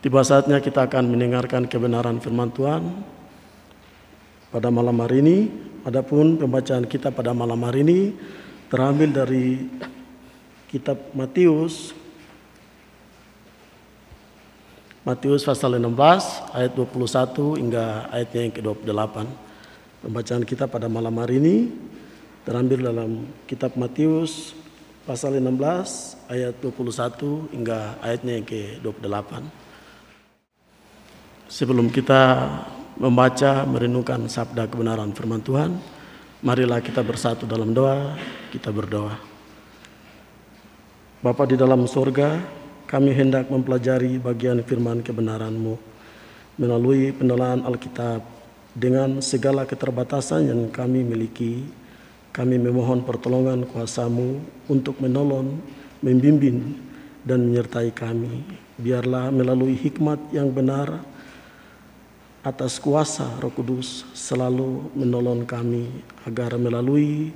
Tiba saatnya kita akan mendengarkan kebenaran firman Tuhan pada malam hari ini. Adapun pembacaan kita pada malam hari ini terambil dari kitab Matius Matius pasal 16 ayat 21 hingga ayatnya yang ke-28. Pembacaan kita pada malam hari ini terambil dalam kitab Matius pasal 16 ayat 21 hingga ayatnya yang ke-28. Sebelum kita membaca, merenungkan sabda kebenaran firman Tuhan, marilah kita bersatu dalam doa, kita berdoa. Bapa di dalam sorga, kami hendak mempelajari bagian firman kebenaran-Mu melalui penelahan Alkitab dengan segala keterbatasan yang kami miliki. Kami memohon pertolongan kuasamu untuk menolong, membimbing, dan menyertai kami. Biarlah melalui hikmat yang benar, atas kuasa Roh Kudus selalu menolong kami agar melalui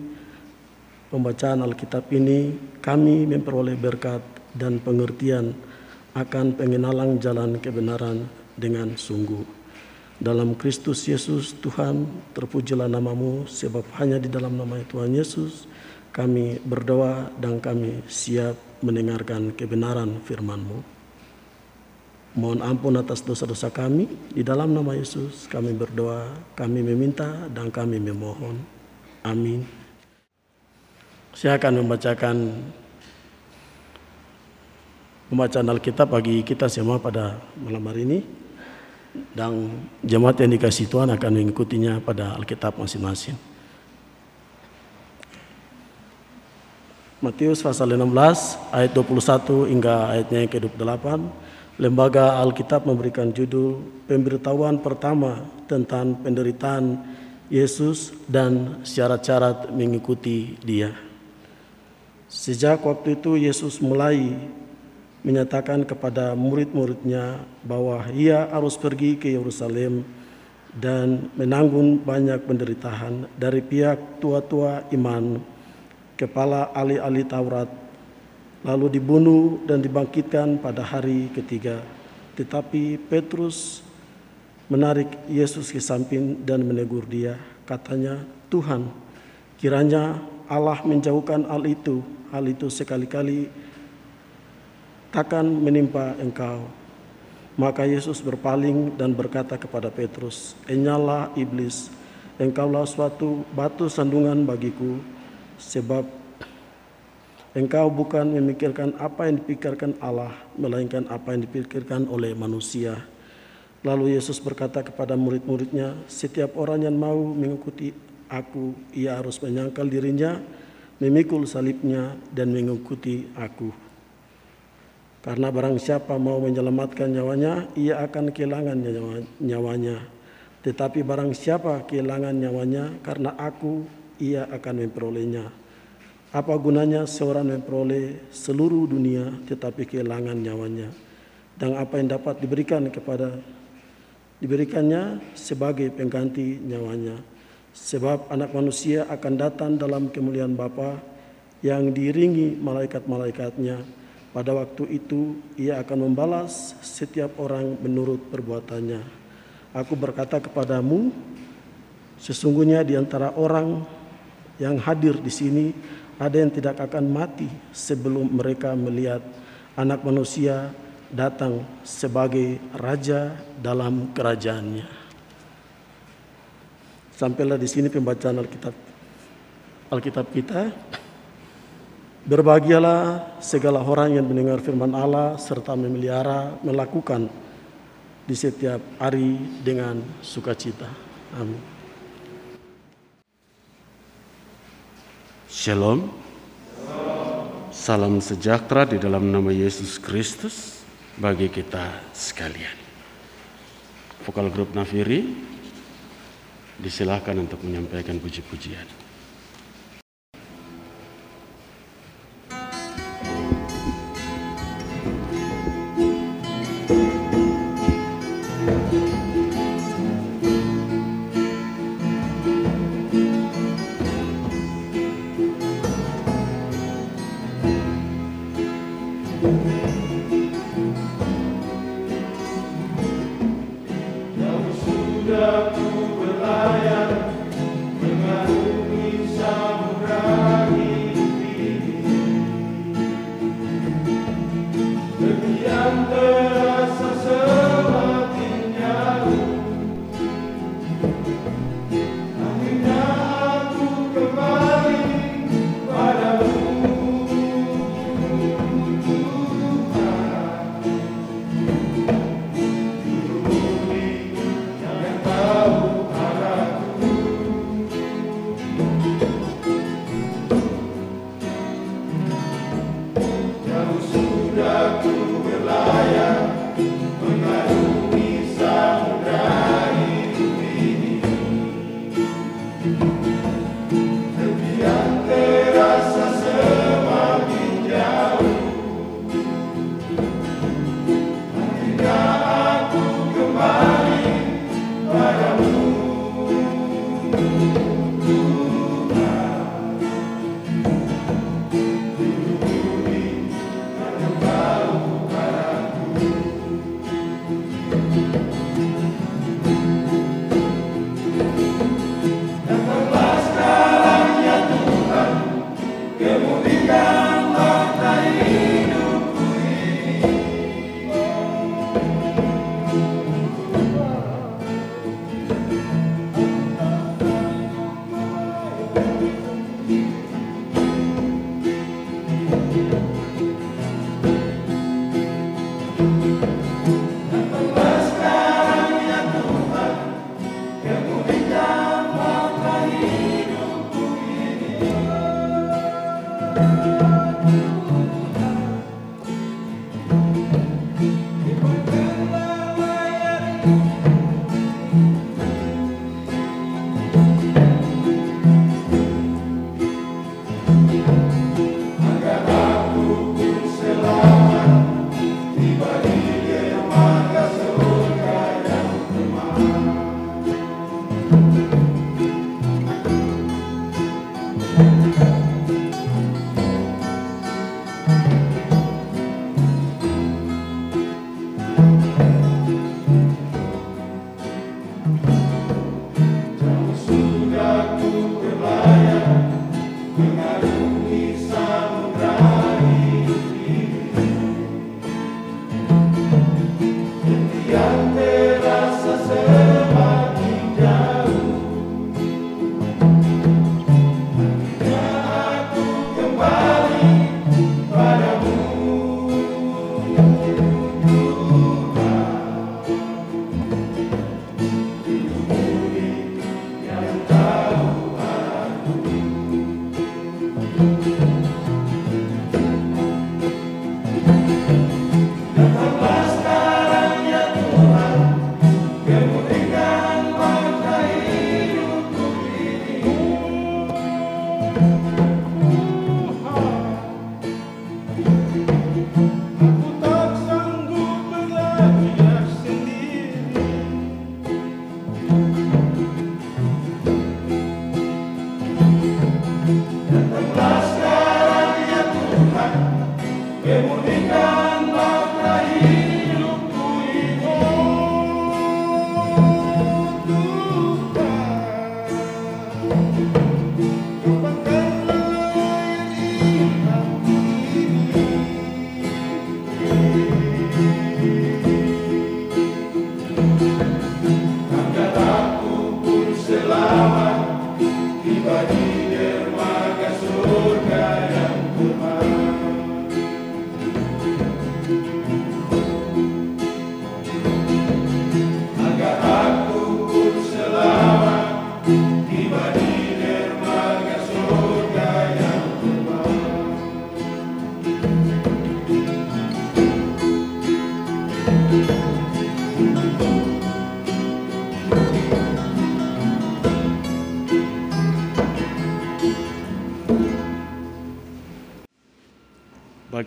pembacaan Alkitab ini kami memperoleh berkat dan pengertian akan pengenalan jalan kebenaran dengan sungguh. Dalam Kristus Yesus Tuhan terpujilah namamu sebab hanya di dalam nama Tuhan Yesus kami berdoa dan kami siap mendengarkan kebenaran firman-Mu. Mohon ampun atas dosa-dosa kami. Di dalam nama Yesus kami berdoa, kami meminta dan kami memohon. Amin. Saya akan membacakan pembacaan Alkitab bagi kita semua pada malam hari ini. Dan jemaat yang dikasih Tuhan akan mengikutinya pada Alkitab masing-masing. Matius pasal 16 ayat 21 hingga ayatnya yang ke-28. Lembaga Alkitab memberikan judul pemberitahuan pertama tentang penderitaan Yesus dan syarat-syarat mengikuti dia. Sejak waktu itu Yesus mulai menyatakan kepada murid-muridnya bahwa ia harus pergi ke Yerusalem dan menanggung banyak penderitaan dari pihak tua-tua iman, kepala ahli-ahli Taurat, lalu dibunuh dan dibangkitkan pada hari ketiga. Tetapi Petrus menarik Yesus ke samping dan menegur dia. Katanya, Tuhan, kiranya Allah menjauhkan hal itu. Hal itu sekali-kali takkan menimpa engkau. Maka Yesus berpaling dan berkata kepada Petrus, Enyalah iblis, engkaulah suatu batu sandungan bagiku, sebab Engkau bukan memikirkan apa yang dipikirkan Allah, melainkan apa yang dipikirkan oleh manusia. Lalu Yesus berkata kepada murid-muridnya, setiap orang yang mau mengikuti aku, ia harus menyangkal dirinya, memikul salibnya, dan mengikuti aku. Karena barang siapa mau menyelamatkan nyawanya, ia akan kehilangan nyawanya. Tetapi barang siapa kehilangan nyawanya karena aku, ia akan memperolehnya. Apa gunanya seorang memperoleh seluruh dunia tetapi kehilangan nyawanya? Dan apa yang dapat diberikan kepada diberikannya sebagai pengganti nyawanya? Sebab anak manusia akan datang dalam kemuliaan Bapa yang diiringi malaikat-malaikatnya. Pada waktu itu ia akan membalas setiap orang menurut perbuatannya. Aku berkata kepadamu, sesungguhnya di antara orang yang hadir di sini ada yang tidak akan mati sebelum mereka melihat anak manusia datang sebagai raja dalam kerajaannya. Sampailah di sini pembacaan Alkitab Alkitab kita. Berbahagialah segala orang yang mendengar firman Allah serta memelihara melakukan di setiap hari dengan sukacita. Amin. Shalom. Salam sejahtera di dalam nama Yesus Kristus bagi kita sekalian. Vokal grup Nafiri disilahkan untuk menyampaikan puji-pujian.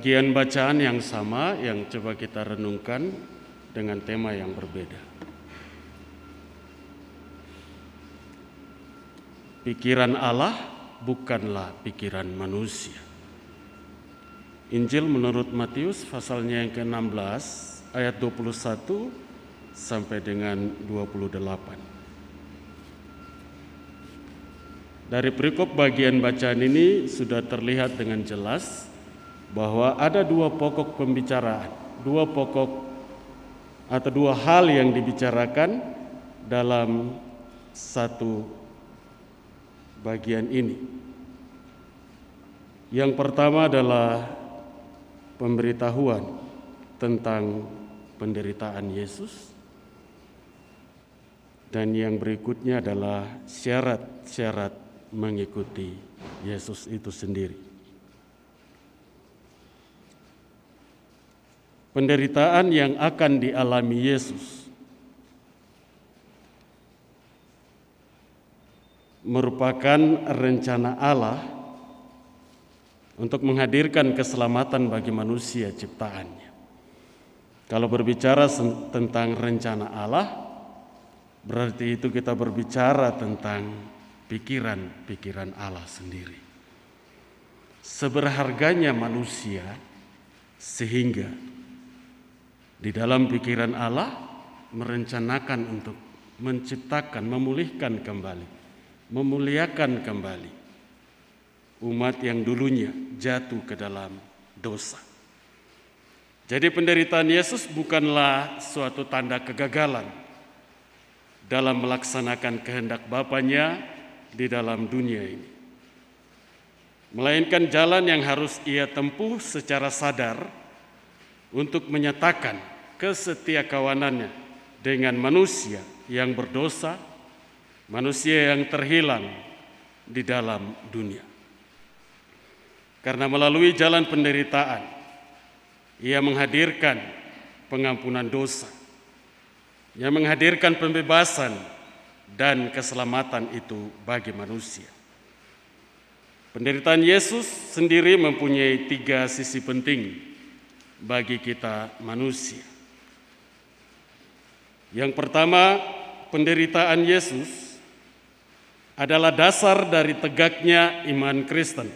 Bagian bacaan yang sama yang coba kita renungkan dengan tema yang berbeda. Pikiran Allah bukanlah pikiran manusia. Injil menurut Matius pasalnya yang ke-16 ayat 21 sampai dengan 28. Dari perikop bagian bacaan ini sudah terlihat dengan jelas bahwa ada dua pokok pembicaraan, dua pokok atau dua hal yang dibicarakan dalam satu bagian ini. Yang pertama adalah pemberitahuan tentang penderitaan Yesus, dan yang berikutnya adalah syarat-syarat mengikuti Yesus itu sendiri. Penderitaan yang akan dialami Yesus merupakan rencana Allah untuk menghadirkan keselamatan bagi manusia ciptaannya. Kalau berbicara tentang rencana Allah, berarti itu kita berbicara tentang pikiran-pikiran Allah sendiri. Seberharganya manusia sehingga di dalam pikiran Allah merencanakan untuk menciptakan, memulihkan kembali, memuliakan kembali umat yang dulunya jatuh ke dalam dosa. Jadi penderitaan Yesus bukanlah suatu tanda kegagalan dalam melaksanakan kehendak Bapaknya di dalam dunia ini. Melainkan jalan yang harus ia tempuh secara sadar untuk menyatakan kesetiakawanannya dengan manusia yang berdosa, manusia yang terhilang di dalam dunia. Karena melalui jalan penderitaan, ia menghadirkan pengampunan dosa, ia menghadirkan pembebasan dan keselamatan itu bagi manusia. Penderitaan Yesus sendiri mempunyai tiga sisi penting bagi kita manusia. Yang pertama, penderitaan Yesus adalah dasar dari tegaknya iman Kristen.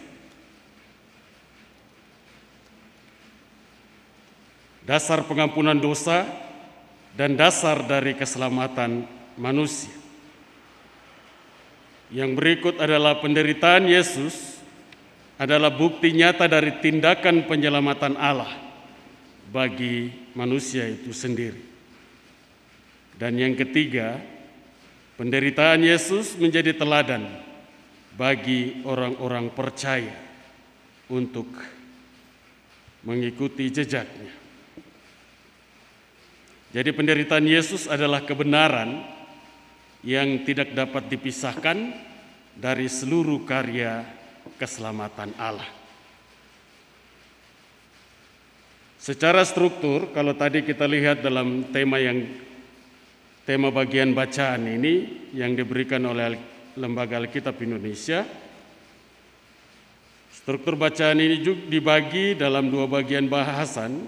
Dasar pengampunan dosa dan dasar dari keselamatan manusia. Yang berikut adalah penderitaan Yesus adalah bukti nyata dari tindakan penyelamatan Allah bagi manusia itu sendiri. Dan yang ketiga, penderitaan Yesus menjadi teladan bagi orang-orang percaya untuk mengikuti jejaknya. Jadi penderitaan Yesus adalah kebenaran yang tidak dapat dipisahkan dari seluruh karya keselamatan Allah. Secara struktur, kalau tadi kita lihat dalam tema yang tema bagian bacaan ini yang diberikan oleh Lembaga Alkitab Indonesia, struktur bacaan ini juga dibagi dalam dua bagian bahasan,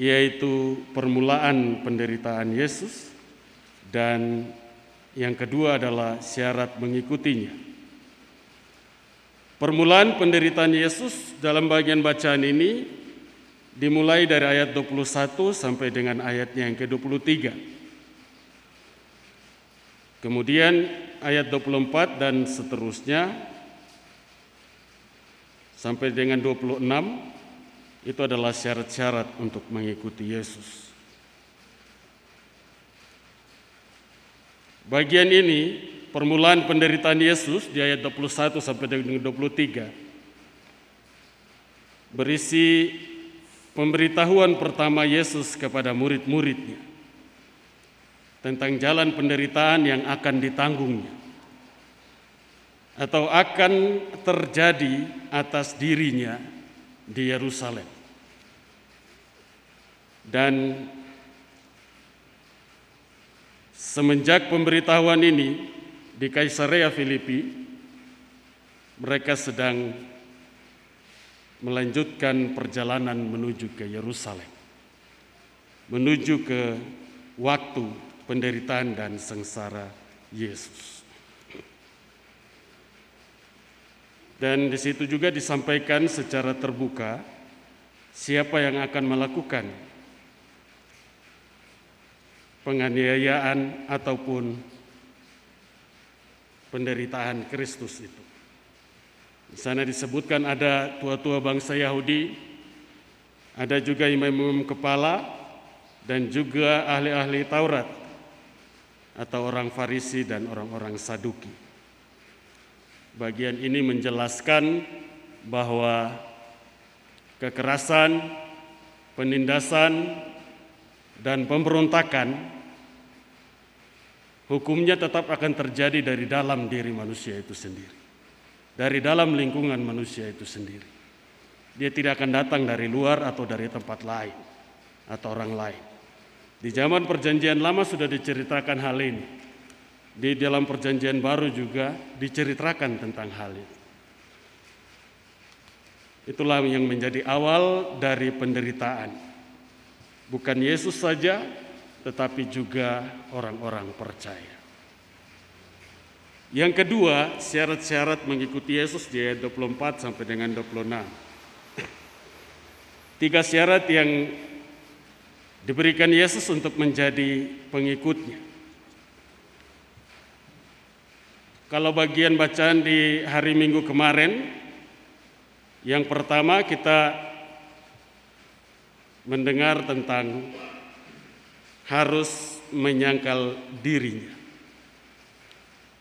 yaitu permulaan penderitaan Yesus dan yang kedua adalah syarat mengikutinya. Permulaan penderitaan Yesus dalam bagian bacaan ini dimulai dari ayat 21 sampai dengan ayatnya yang ke-23. Kemudian ayat 24 dan seterusnya sampai dengan 26 itu adalah syarat-syarat untuk mengikuti Yesus. Bagian ini permulaan penderitaan Yesus di ayat 21 sampai dengan 23 berisi pemberitahuan pertama Yesus kepada murid-muridnya tentang jalan penderitaan yang akan ditanggungnya atau akan terjadi atas dirinya di Yerusalem. Dan semenjak pemberitahuan ini di Kaisarea Filipi, mereka sedang melanjutkan perjalanan menuju ke Yerusalem, menuju ke waktu penderitaan dan sengsara Yesus. Dan di situ juga disampaikan secara terbuka siapa yang akan melakukan penganiayaan ataupun penderitaan Kristus itu. Di sana disebutkan ada tua-tua bangsa Yahudi, ada juga imam-imam kepala, dan juga ahli-ahli Taurat atau orang Farisi dan orang-orang Saduki. Bagian ini menjelaskan bahwa kekerasan, penindasan, dan pemberontakan hukumnya tetap akan terjadi dari dalam diri manusia itu sendiri dari dalam lingkungan manusia itu sendiri. Dia tidak akan datang dari luar atau dari tempat lain. atau orang lain. Di zaman Perjanjian Lama sudah diceritakan hal ini. Di dalam Perjanjian Baru juga diceritakan tentang hal ini. Itulah yang menjadi awal dari penderitaan. Bukan Yesus saja, tetapi juga orang-orang percaya. Yang kedua, syarat-syarat mengikuti Yesus di ayat 24 sampai dengan 26. Tiga syarat yang diberikan Yesus untuk menjadi pengikutnya. Kalau bagian bacaan di hari Minggu kemarin, yang pertama kita mendengar tentang harus menyangkal dirinya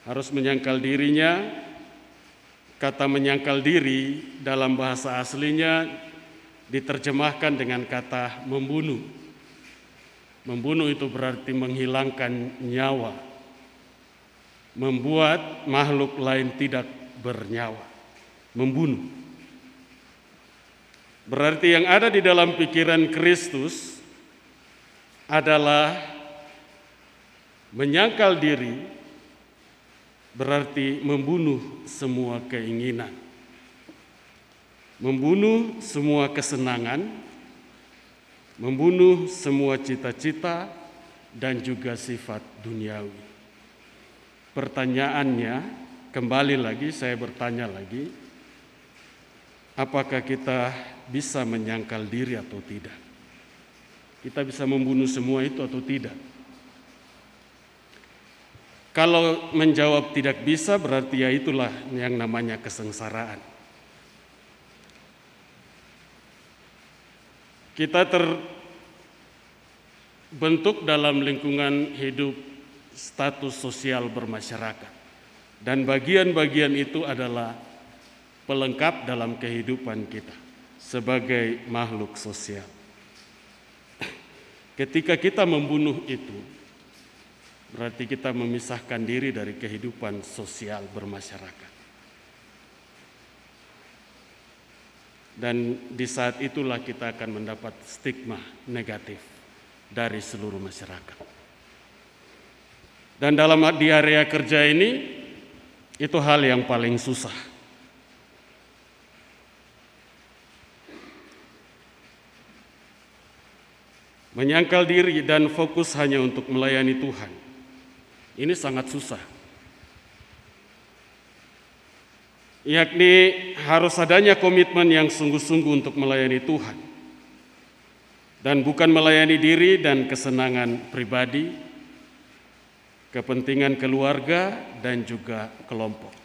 harus menyangkal dirinya. Kata menyangkal diri dalam bahasa aslinya diterjemahkan dengan kata membunuh. Membunuh itu berarti menghilangkan nyawa, membuat makhluk lain tidak bernyawa, membunuh. Berarti yang ada di dalam pikiran Kristus adalah menyangkal diri berarti membunuh semua keinginan, membunuh semua kesenangan, membunuh semua cita-cita, dan juga sifat duniawi. Pertanyaannya, kembali lagi, saya bertanya lagi, apakah kita bisa menyangkal diri atau tidak? Kita bisa membunuh semua itu atau tidak? Kalau menjawab tidak bisa berarti ya itulah yang namanya kesengsaraan. Kita terbentuk dalam lingkungan hidup status sosial bermasyarakat. Dan bagian-bagian itu adalah pelengkap dalam kehidupan kita sebagai makhluk sosial. Ketika kita membunuh itu, berarti kita memisahkan diri dari kehidupan sosial bermasyarakat. Dan di saat itulah kita akan mendapat stigma negatif dari seluruh masyarakat. Dan dalam di area kerja ini itu hal yang paling susah. Menyangkal diri dan fokus hanya untuk melayani Tuhan ini sangat susah. Yakni harus adanya komitmen yang sungguh-sungguh untuk melayani Tuhan. Dan bukan melayani diri dan kesenangan pribadi, kepentingan keluarga dan juga kelompok.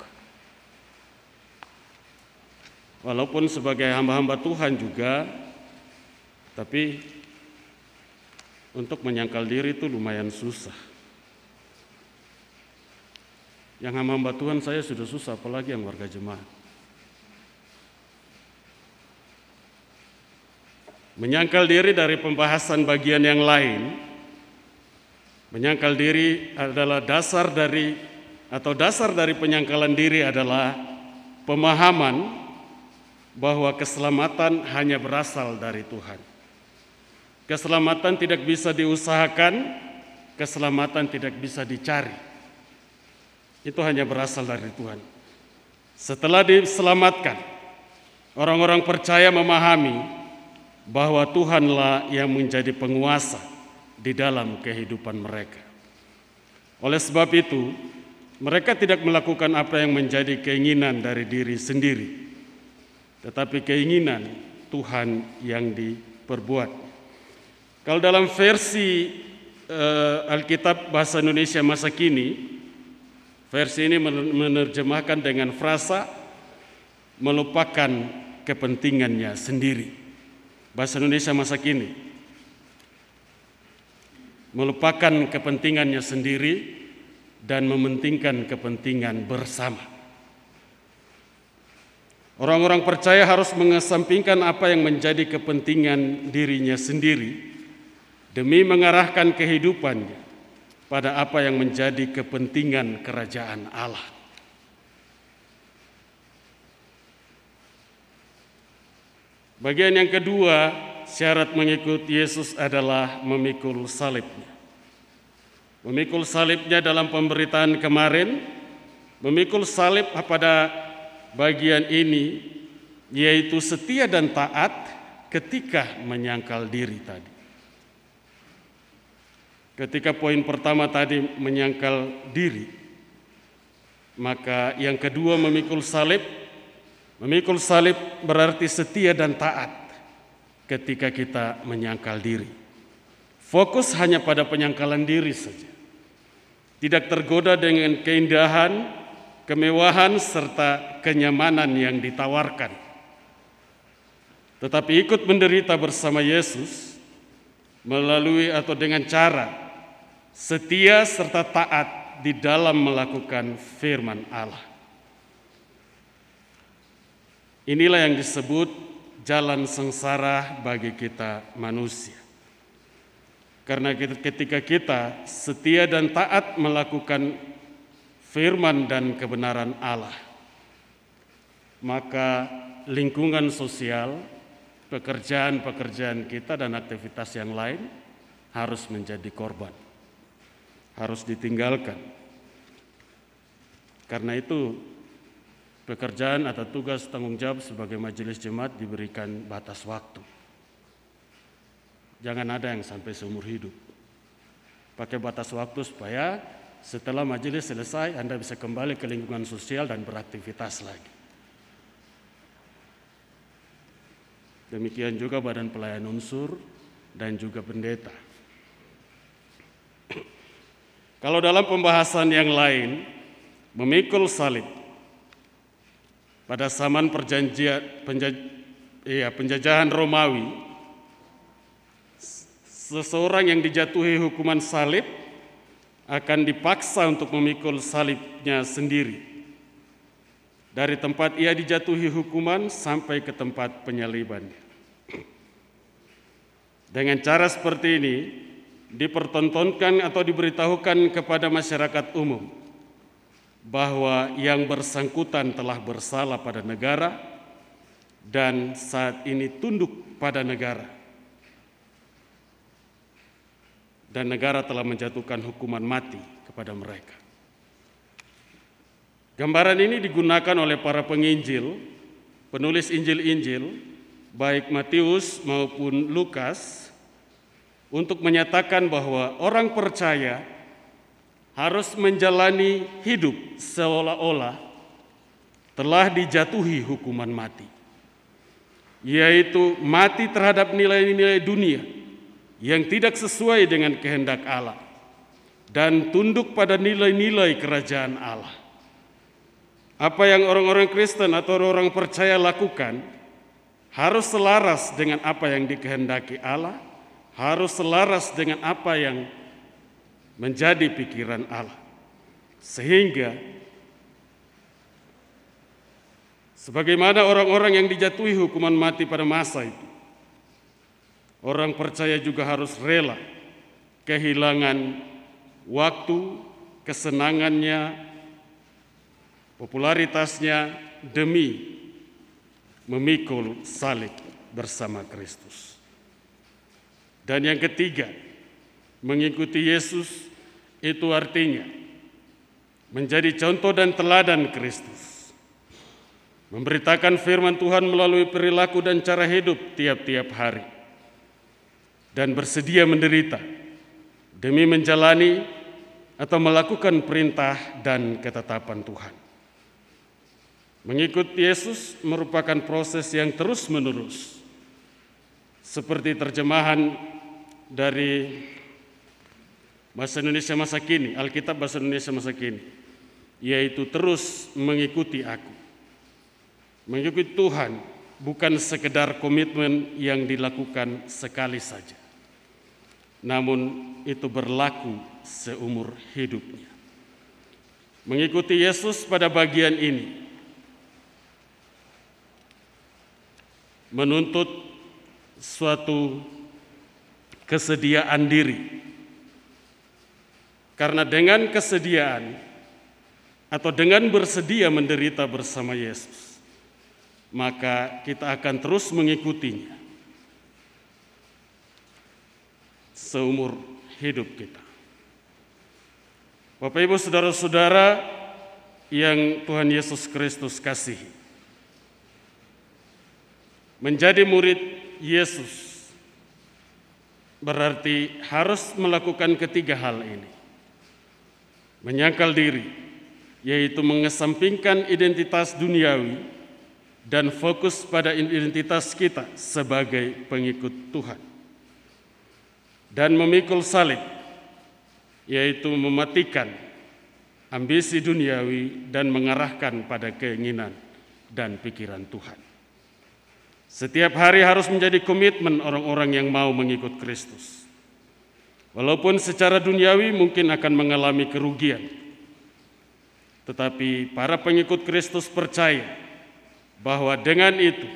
Walaupun sebagai hamba-hamba Tuhan juga, tapi untuk menyangkal diri itu lumayan susah. Yang hamba Tuhan saya sudah susah, apalagi yang warga jemaat. Menyangkal diri dari pembahasan bagian yang lain, menyangkal diri adalah dasar dari atau dasar dari penyangkalan diri adalah pemahaman bahwa keselamatan hanya berasal dari Tuhan. Keselamatan tidak bisa diusahakan, keselamatan tidak bisa dicari itu hanya berasal dari Tuhan. Setelah diselamatkan, orang-orang percaya memahami bahwa Tuhanlah yang menjadi penguasa di dalam kehidupan mereka. Oleh sebab itu, mereka tidak melakukan apa yang menjadi keinginan dari diri sendiri, tetapi keinginan Tuhan yang diperbuat. Kalau dalam versi uh, Alkitab bahasa Indonesia masa kini, Versi ini menerjemahkan dengan frasa melupakan kepentingannya sendiri. Bahasa Indonesia masa kini melupakan kepentingannya sendiri dan mementingkan kepentingan bersama. Orang-orang percaya harus mengesampingkan apa yang menjadi kepentingan dirinya sendiri demi mengarahkan kehidupannya pada apa yang menjadi kepentingan kerajaan Allah. Bagian yang kedua syarat mengikut Yesus adalah memikul salibnya. Memikul salibnya dalam pemberitaan kemarin, memikul salib pada bagian ini yaitu setia dan taat ketika menyangkal diri tadi. Ketika poin pertama tadi menyangkal diri, maka yang kedua memikul salib. Memikul salib berarti setia dan taat ketika kita menyangkal diri. Fokus hanya pada penyangkalan diri saja tidak tergoda dengan keindahan, kemewahan, serta kenyamanan yang ditawarkan. Tetapi ikut menderita bersama Yesus melalui atau dengan cara setia serta taat di dalam melakukan firman Allah. Inilah yang disebut jalan sengsara bagi kita manusia. Karena ketika kita setia dan taat melakukan firman dan kebenaran Allah, maka lingkungan sosial, pekerjaan-pekerjaan kita dan aktivitas yang lain harus menjadi korban, harus ditinggalkan. Karena itu pekerjaan atau tugas tanggung jawab sebagai majelis jemaat diberikan batas waktu. Jangan ada yang sampai seumur hidup. Pakai batas waktu supaya setelah majelis selesai Anda bisa kembali ke lingkungan sosial dan beraktivitas lagi. Demikian juga badan pelayan unsur dan juga pendeta. Kalau dalam pembahasan yang lain, memikul salib pada zaman perjanjian penjaj, iya, penjajahan Romawi Seseorang yang dijatuhi hukuman salib akan dipaksa untuk memikul salibnya sendiri. Dari tempat ia dijatuhi hukuman sampai ke tempat penyaliban. Dengan cara seperti ini, dipertontonkan atau diberitahukan kepada masyarakat umum bahwa yang bersangkutan telah bersalah pada negara dan saat ini tunduk pada negara dan negara telah menjatuhkan hukuman mati kepada mereka. Gambaran ini digunakan oleh para penginjil, penulis Injil-Injil, baik Matius maupun Lukas, untuk menyatakan bahwa orang percaya harus menjalani hidup seolah-olah telah dijatuhi hukuman mati, yaitu mati terhadap nilai-nilai dunia yang tidak sesuai dengan kehendak Allah dan tunduk pada nilai-nilai kerajaan Allah. Apa yang orang-orang Kristen atau orang-orang percaya lakukan harus selaras dengan apa yang dikehendaki Allah, harus selaras dengan apa yang menjadi pikiran Allah. Sehingga sebagaimana orang-orang yang dijatuhi hukuman mati pada masa itu Orang percaya juga harus rela kehilangan waktu, kesenangannya, popularitasnya demi memikul salib bersama Kristus. Dan yang ketiga, mengikuti Yesus itu artinya menjadi contoh dan teladan Kristus. Memberitakan firman Tuhan melalui perilaku dan cara hidup tiap-tiap hari dan bersedia menderita demi menjalani atau melakukan perintah dan ketetapan Tuhan. Mengikut Yesus merupakan proses yang terus-menerus, seperti terjemahan dari bahasa Indonesia masa kini, Alkitab bahasa Indonesia masa kini, yaitu terus mengikuti aku. Mengikuti Tuhan bukan sekedar komitmen yang dilakukan sekali saja namun itu berlaku seumur hidupnya. Mengikuti Yesus pada bagian ini menuntut suatu kesediaan diri. Karena dengan kesediaan atau dengan bersedia menderita bersama Yesus, maka kita akan terus mengikutinya seumur hidup kita. Bapak Ibu saudara-saudara yang Tuhan Yesus Kristus kasihi. Menjadi murid Yesus berarti harus melakukan ketiga hal ini. Menyangkal diri, yaitu mengesampingkan identitas duniawi dan fokus pada identitas kita sebagai pengikut Tuhan. Dan memikul salib, yaitu mematikan ambisi duniawi dan mengarahkan pada keinginan dan pikiran Tuhan. Setiap hari harus menjadi komitmen orang-orang yang mau mengikut Kristus. Walaupun secara duniawi mungkin akan mengalami kerugian, tetapi para pengikut Kristus percaya bahwa dengan itu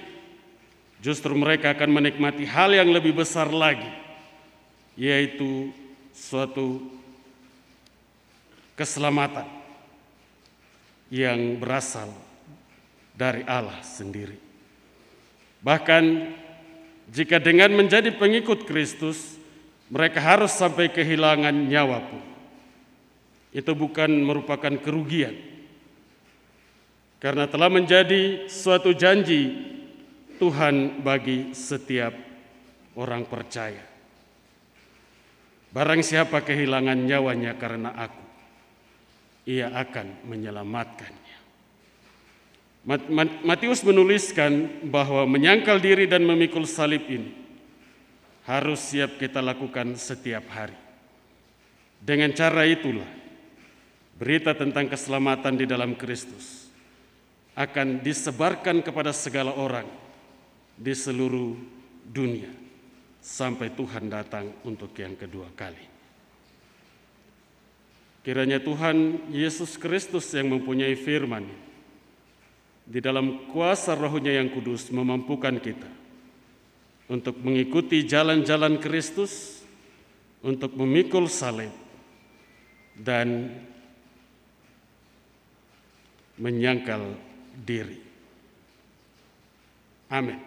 justru mereka akan menikmati hal yang lebih besar lagi, yaitu suatu keselamatan yang berasal dari Allah sendiri. Bahkan jika dengan menjadi pengikut Kristus, mereka harus sampai kehilangan nyawa pun. Itu bukan merupakan kerugian. Karena telah menjadi suatu janji Tuhan bagi setiap orang percaya. Barang siapa kehilangan nyawanya karena aku, ia akan menyelamatkannya. Matius menuliskan bahwa menyangkal diri dan memikul salib ini harus siap kita lakukan setiap hari. Dengan cara itulah berita tentang keselamatan di dalam Kristus akan disebarkan kepada segala orang di seluruh dunia sampai Tuhan datang untuk yang kedua kali. Kiranya Tuhan Yesus Kristus yang mempunyai firman di dalam kuasa rohnya yang kudus memampukan kita untuk mengikuti jalan-jalan Kristus, untuk memikul salib, dan menyangkal diri. Amin.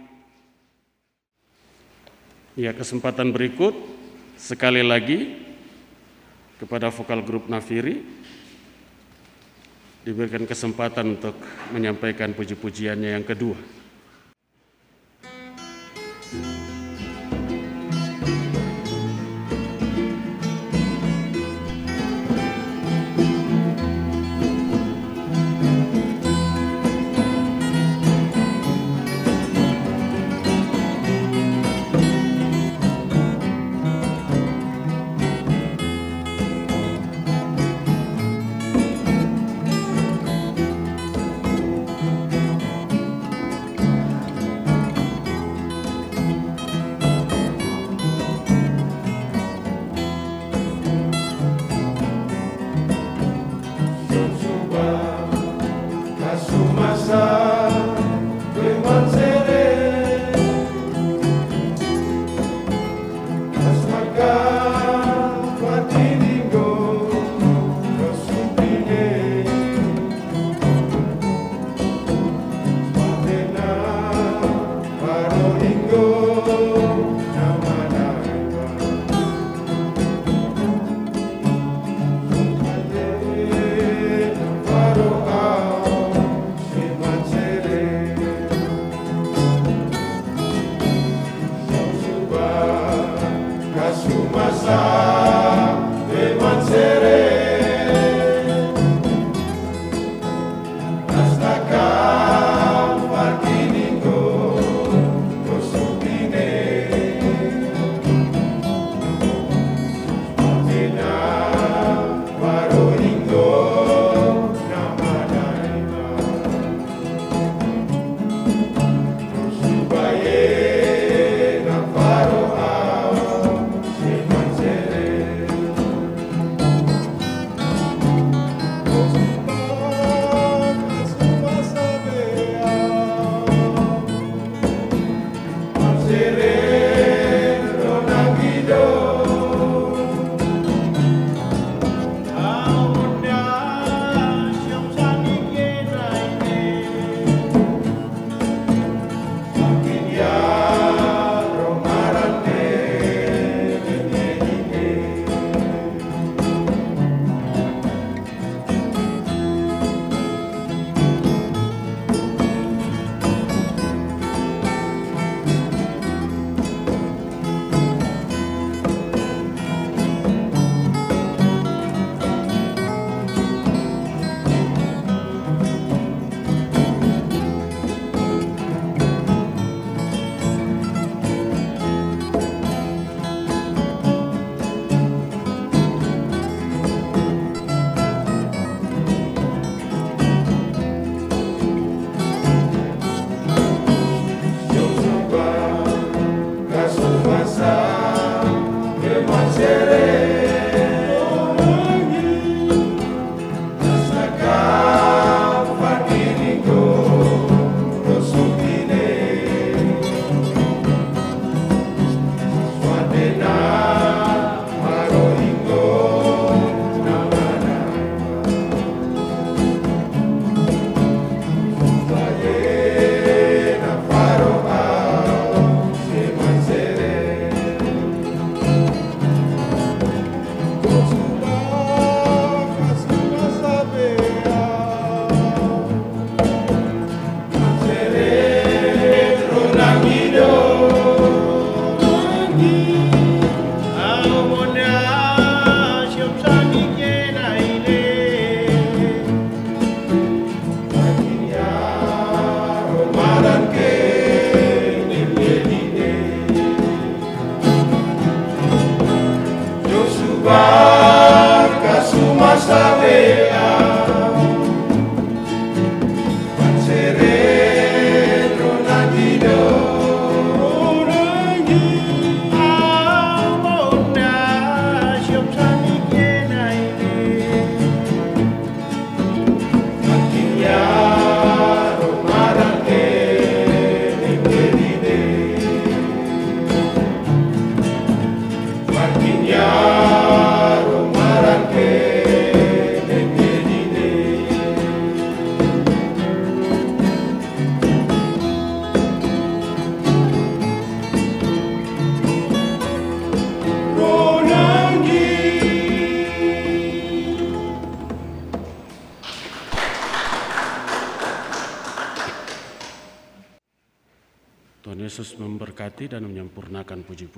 Ya, kesempatan berikut sekali lagi kepada vokal grup Nafiri diberikan kesempatan untuk menyampaikan puji-pujiannya yang kedua.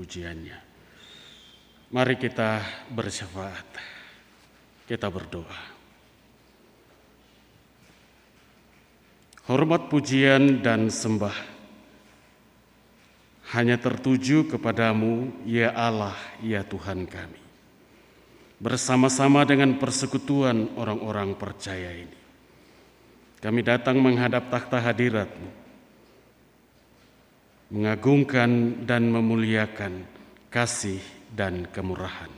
Puji-pujiannya. Mari kita bersyafaat. Kita berdoa. Hormat pujian dan sembah hanya tertuju kepadamu, ya Allah, ya Tuhan kami. Bersama-sama dengan persekutuan orang-orang percaya ini. Kami datang menghadap takhta hadiratmu mengagungkan dan memuliakan kasih dan kemurahan.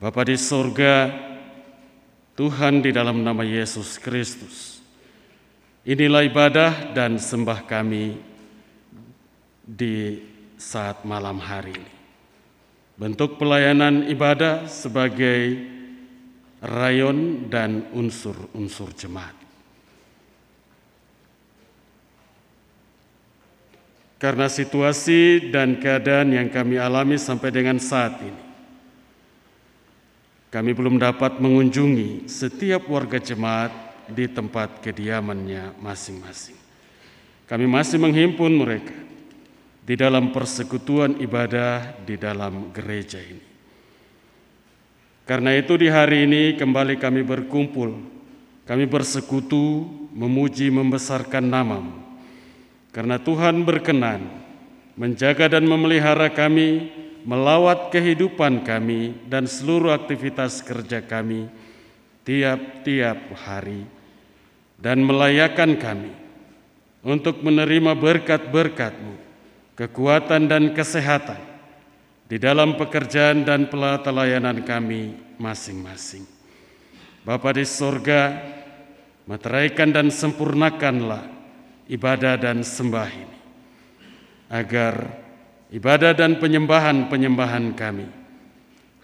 Bapa di sorga, Tuhan di dalam nama Yesus Kristus, inilah ibadah dan sembah kami di saat malam hari ini. Bentuk pelayanan ibadah sebagai rayon dan unsur-unsur jemaat. Karena situasi dan keadaan yang kami alami sampai dengan saat ini. Kami belum dapat mengunjungi setiap warga jemaat di tempat kediamannya masing-masing. Kami masih menghimpun mereka di dalam persekutuan ibadah di dalam gereja ini. Karena itu di hari ini kembali kami berkumpul, kami bersekutu memuji membesarkan namamu karena Tuhan berkenan menjaga dan memelihara kami, melawat kehidupan kami dan seluruh aktivitas kerja kami tiap-tiap hari dan melayakan kami untuk menerima berkat-berkat-Mu, kekuatan dan kesehatan di dalam pekerjaan dan pelayanan kami masing-masing. Bapa di sorga, meteraikan dan sempurnakanlah ibadah dan sembah ini. Agar ibadah dan penyembahan-penyembahan kami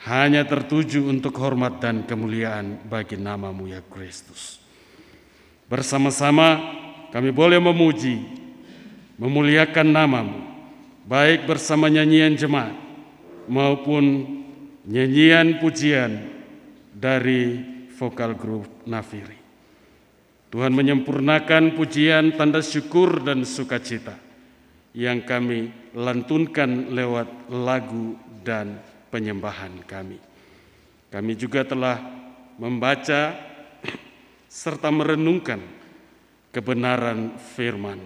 hanya tertuju untuk hormat dan kemuliaan bagi namamu ya Kristus. Bersama-sama kami boleh memuji, memuliakan namamu, baik bersama nyanyian jemaat maupun nyanyian pujian dari vokal grup Nafiri. Tuhan menyempurnakan pujian, tanda syukur, dan sukacita yang kami lantunkan lewat lagu dan penyembahan kami. Kami juga telah membaca serta merenungkan kebenaran firman.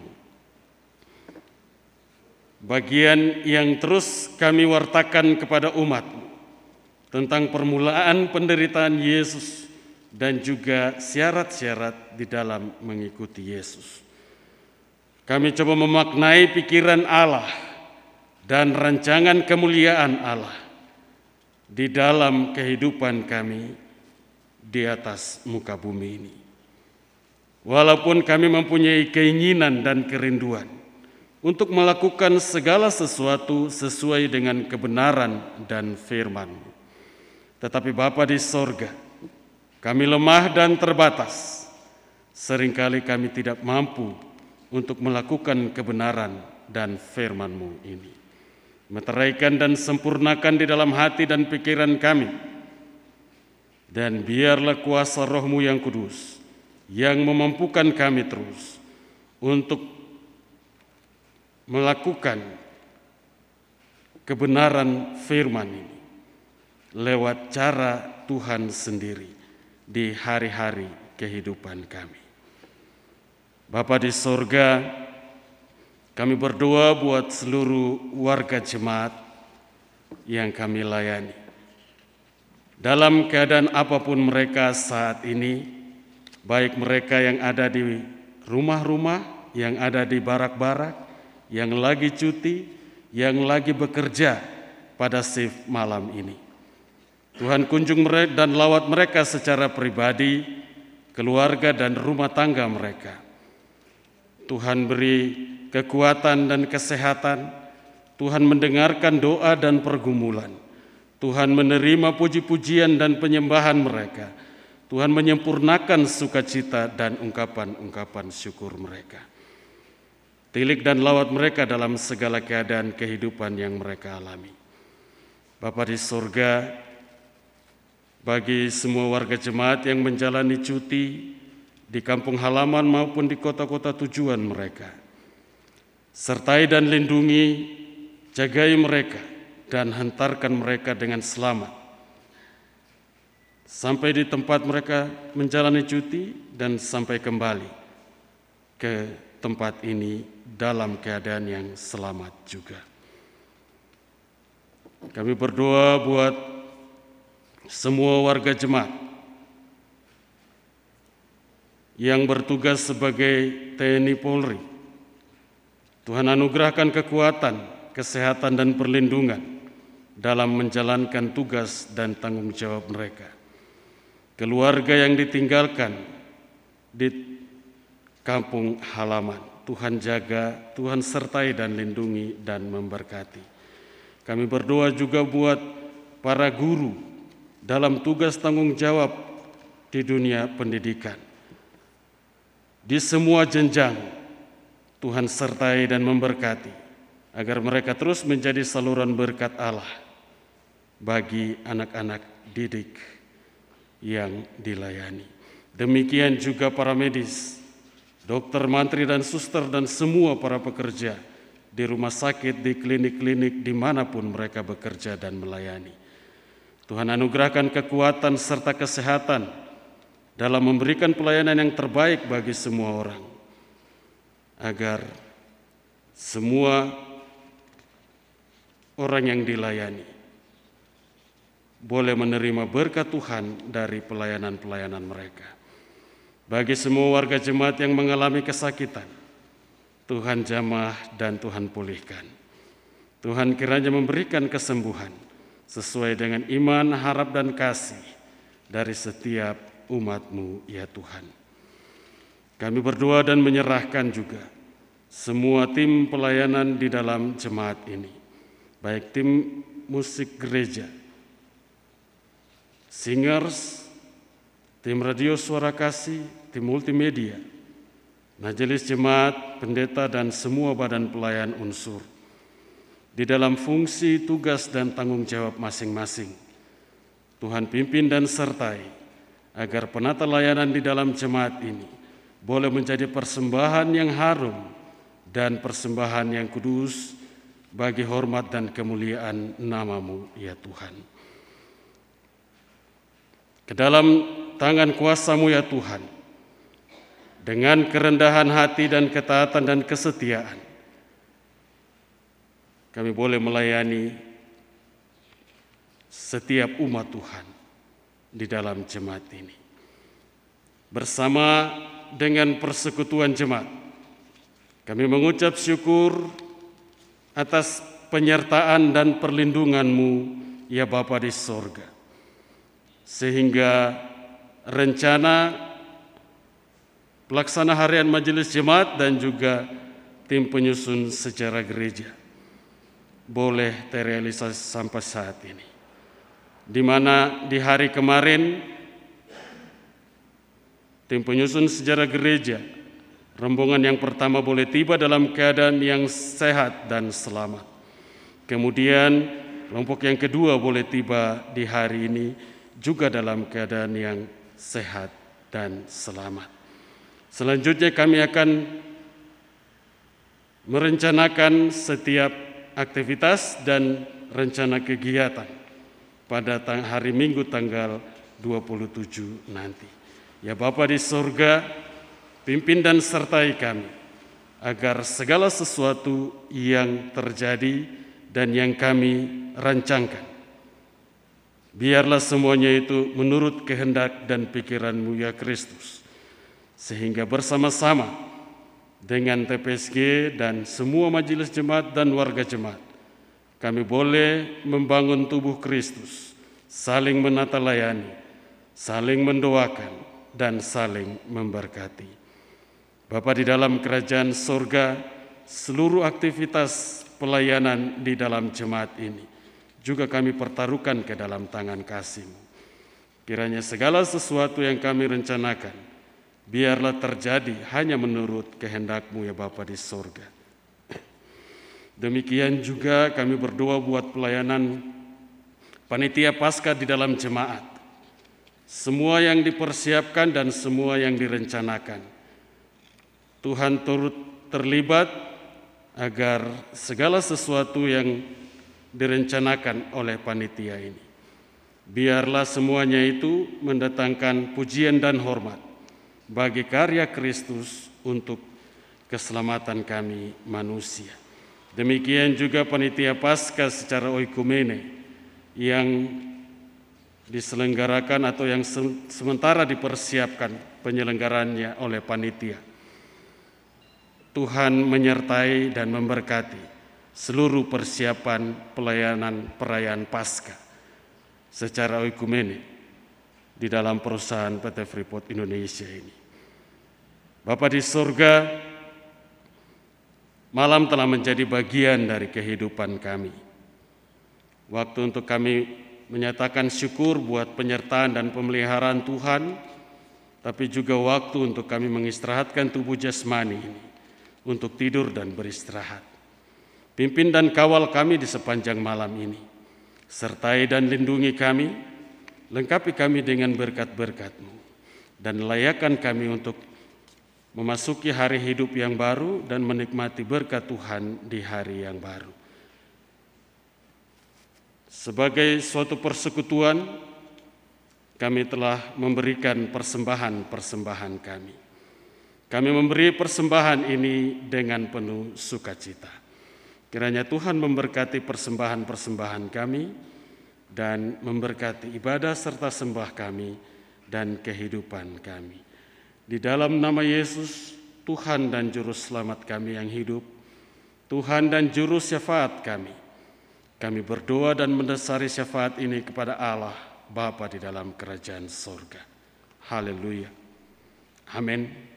Bagian yang terus kami wartakan kepada umat tentang permulaan penderitaan Yesus dan juga syarat-syarat di dalam mengikuti Yesus. Kami coba memaknai pikiran Allah dan rancangan kemuliaan Allah di dalam kehidupan kami di atas muka bumi ini. Walaupun kami mempunyai keinginan dan kerinduan untuk melakukan segala sesuatu sesuai dengan kebenaran dan firman Tetapi Bapa di sorga, kami lemah dan terbatas. Seringkali kami tidak mampu untuk melakukan kebenaran dan firman-Mu ini. Meteraikan dan sempurnakan di dalam hati dan pikiran kami. Dan biarlah kuasa rohmu yang kudus yang memampukan kami terus untuk melakukan kebenaran firman ini lewat cara Tuhan sendiri di hari-hari kehidupan kami. Bapa di sorga, kami berdoa buat seluruh warga jemaat yang kami layani. dalam keadaan apa pun mereka saat ini, baik mereka yang ada di rumah-rumah, yang ada di barak-barak, yang lagi cuti, yang lagi bekerja pada shift malam ini. Tuhan kunjung dan lawat mereka secara pribadi, keluarga dan rumah tangga mereka. Tuhan beri kekuatan dan kesehatan, Tuhan mendengarkan doa dan pergumulan. Tuhan menerima puji-pujian dan penyembahan mereka. Tuhan menyempurnakan sukacita dan ungkapan-ungkapan syukur mereka. Tilik dan lawat mereka dalam segala keadaan kehidupan yang mereka alami. Bapa di sorga, bagi semua warga jemaat yang menjalani cuti di kampung halaman maupun di kota-kota tujuan mereka. Sertai dan lindungi jagai mereka dan hantarkan mereka dengan selamat sampai di tempat mereka menjalani cuti dan sampai kembali ke tempat ini dalam keadaan yang selamat juga. Kami berdoa buat semua warga jemaat yang bertugas sebagai TNI Polri. Tuhan anugerahkan kekuatan kesehatan dan perlindungan dalam menjalankan tugas dan tanggung jawab mereka. Keluarga yang ditinggalkan di kampung halaman, Tuhan jaga, Tuhan sertai dan lindungi dan memberkati. Kami berdoa juga buat para guru dalam tugas tanggung jawab di dunia pendidikan. Di semua jenjang, Tuhan sertai dan memberkati agar mereka terus menjadi saluran berkat Allah bagi anak-anak didik yang dilayani. Demikian juga para medis, dokter, mantri, dan suster, dan semua para pekerja di rumah sakit, di klinik-klinik, di mana pun mereka bekerja dan melayani. Tuhan anugerahkan kekuatan serta kesehatan dalam memberikan pelayanan yang terbaik bagi semua orang, agar semua orang yang dilayani boleh menerima berkat Tuhan dari pelayanan-pelayanan mereka. Bagi semua warga jemaat yang mengalami kesakitan, Tuhan jamah dan Tuhan pulihkan. Tuhan kiranya memberikan kesembuhan sesuai dengan iman, harap, dan kasih dari setiap umatmu ya Tuhan. Kami berdoa dan menyerahkan juga semua tim pelayanan di dalam jemaat ini baik tim musik gereja, singers, tim radio suara kasih, tim multimedia, majelis jemaat, pendeta, dan semua badan pelayan unsur di dalam fungsi, tugas, dan tanggung jawab masing-masing. Tuhan pimpin dan sertai agar penata layanan di dalam jemaat ini boleh menjadi persembahan yang harum dan persembahan yang kudus bagi hormat dan kemuliaan namamu ya Tuhan. Ke dalam tangan kuasamu ya Tuhan, dengan kerendahan hati dan ketaatan dan kesetiaan, kami boleh melayani setiap umat Tuhan di dalam jemaat ini. Bersama dengan persekutuan jemaat, kami mengucap syukur atas penyertaan dan perlindunganmu ya Bapa di sorga. Sehingga rencana pelaksana harian majelis jemaat dan juga tim penyusun secara gereja boleh terrealisasi sampai saat ini. Di mana di hari kemarin tim penyusun sejarah gereja Rombongan yang pertama boleh tiba dalam keadaan yang sehat dan selamat. Kemudian kelompok yang kedua boleh tiba di hari ini juga dalam keadaan yang sehat dan selamat. Selanjutnya kami akan merencanakan setiap aktivitas dan rencana kegiatan pada hari Minggu tanggal 27 nanti. Ya Bapak di surga, pimpin dan sertai kami, agar segala sesuatu yang terjadi dan yang kami rancangkan Biarlah semuanya itu menurut kehendak dan pikiranmu ya Kristus. Sehingga bersama-sama dengan TPSG dan semua majelis jemaat dan warga jemaat, kami boleh membangun tubuh Kristus, saling menata layani, saling mendoakan, dan saling memberkati. Bapa di dalam kerajaan sorga, seluruh aktivitas pelayanan di dalam jemaat ini, juga kami pertaruhkan ke dalam tangan kasih-Mu. Kiranya segala sesuatu yang kami rencanakan, biarlah terjadi hanya menurut kehendak-Mu ya Bapa di sorga. Demikian juga kami berdoa buat pelayanan panitia pasca di dalam jemaat. Semua yang dipersiapkan dan semua yang direncanakan. Tuhan turut terlibat agar segala sesuatu yang direncanakan oleh panitia ini. Biarlah semuanya itu mendatangkan pujian dan hormat bagi karya Kristus untuk keselamatan kami manusia. Demikian juga panitia Paskah secara oikumene yang diselenggarakan atau yang sementara dipersiapkan penyelenggarannya oleh panitia. Tuhan menyertai dan memberkati seluruh persiapan pelayanan perayaan Paskah secara oikumene di dalam perusahaan PT Freeport Indonesia ini. Bapak di surga, malam telah menjadi bagian dari kehidupan kami. Waktu untuk kami menyatakan syukur buat penyertaan dan pemeliharaan Tuhan, tapi juga waktu untuk kami mengistirahatkan tubuh jasmani ini untuk tidur dan beristirahat. Pimpin dan kawal kami di sepanjang malam ini. Sertai dan lindungi kami, lengkapi kami dengan berkat-berkat-Mu, dan layakan kami untuk memasuki hari hidup yang baru dan menikmati berkat Tuhan di hari yang baru. Sebagai suatu persekutuan, kami telah memberikan persembahan-persembahan kami. Kami memberi persembahan ini dengan penuh sukacita. Kiranya Tuhan memberkati persembahan-persembahan kami dan memberkati ibadah serta sembah kami dan kehidupan kami. Di dalam nama Yesus, Tuhan dan Juru Selamat kami yang hidup, Tuhan dan Juru Syafaat kami, kami berdoa dan mendasari syafaat ini kepada Allah, Bapa di dalam kerajaan sorga. Haleluya. Amin.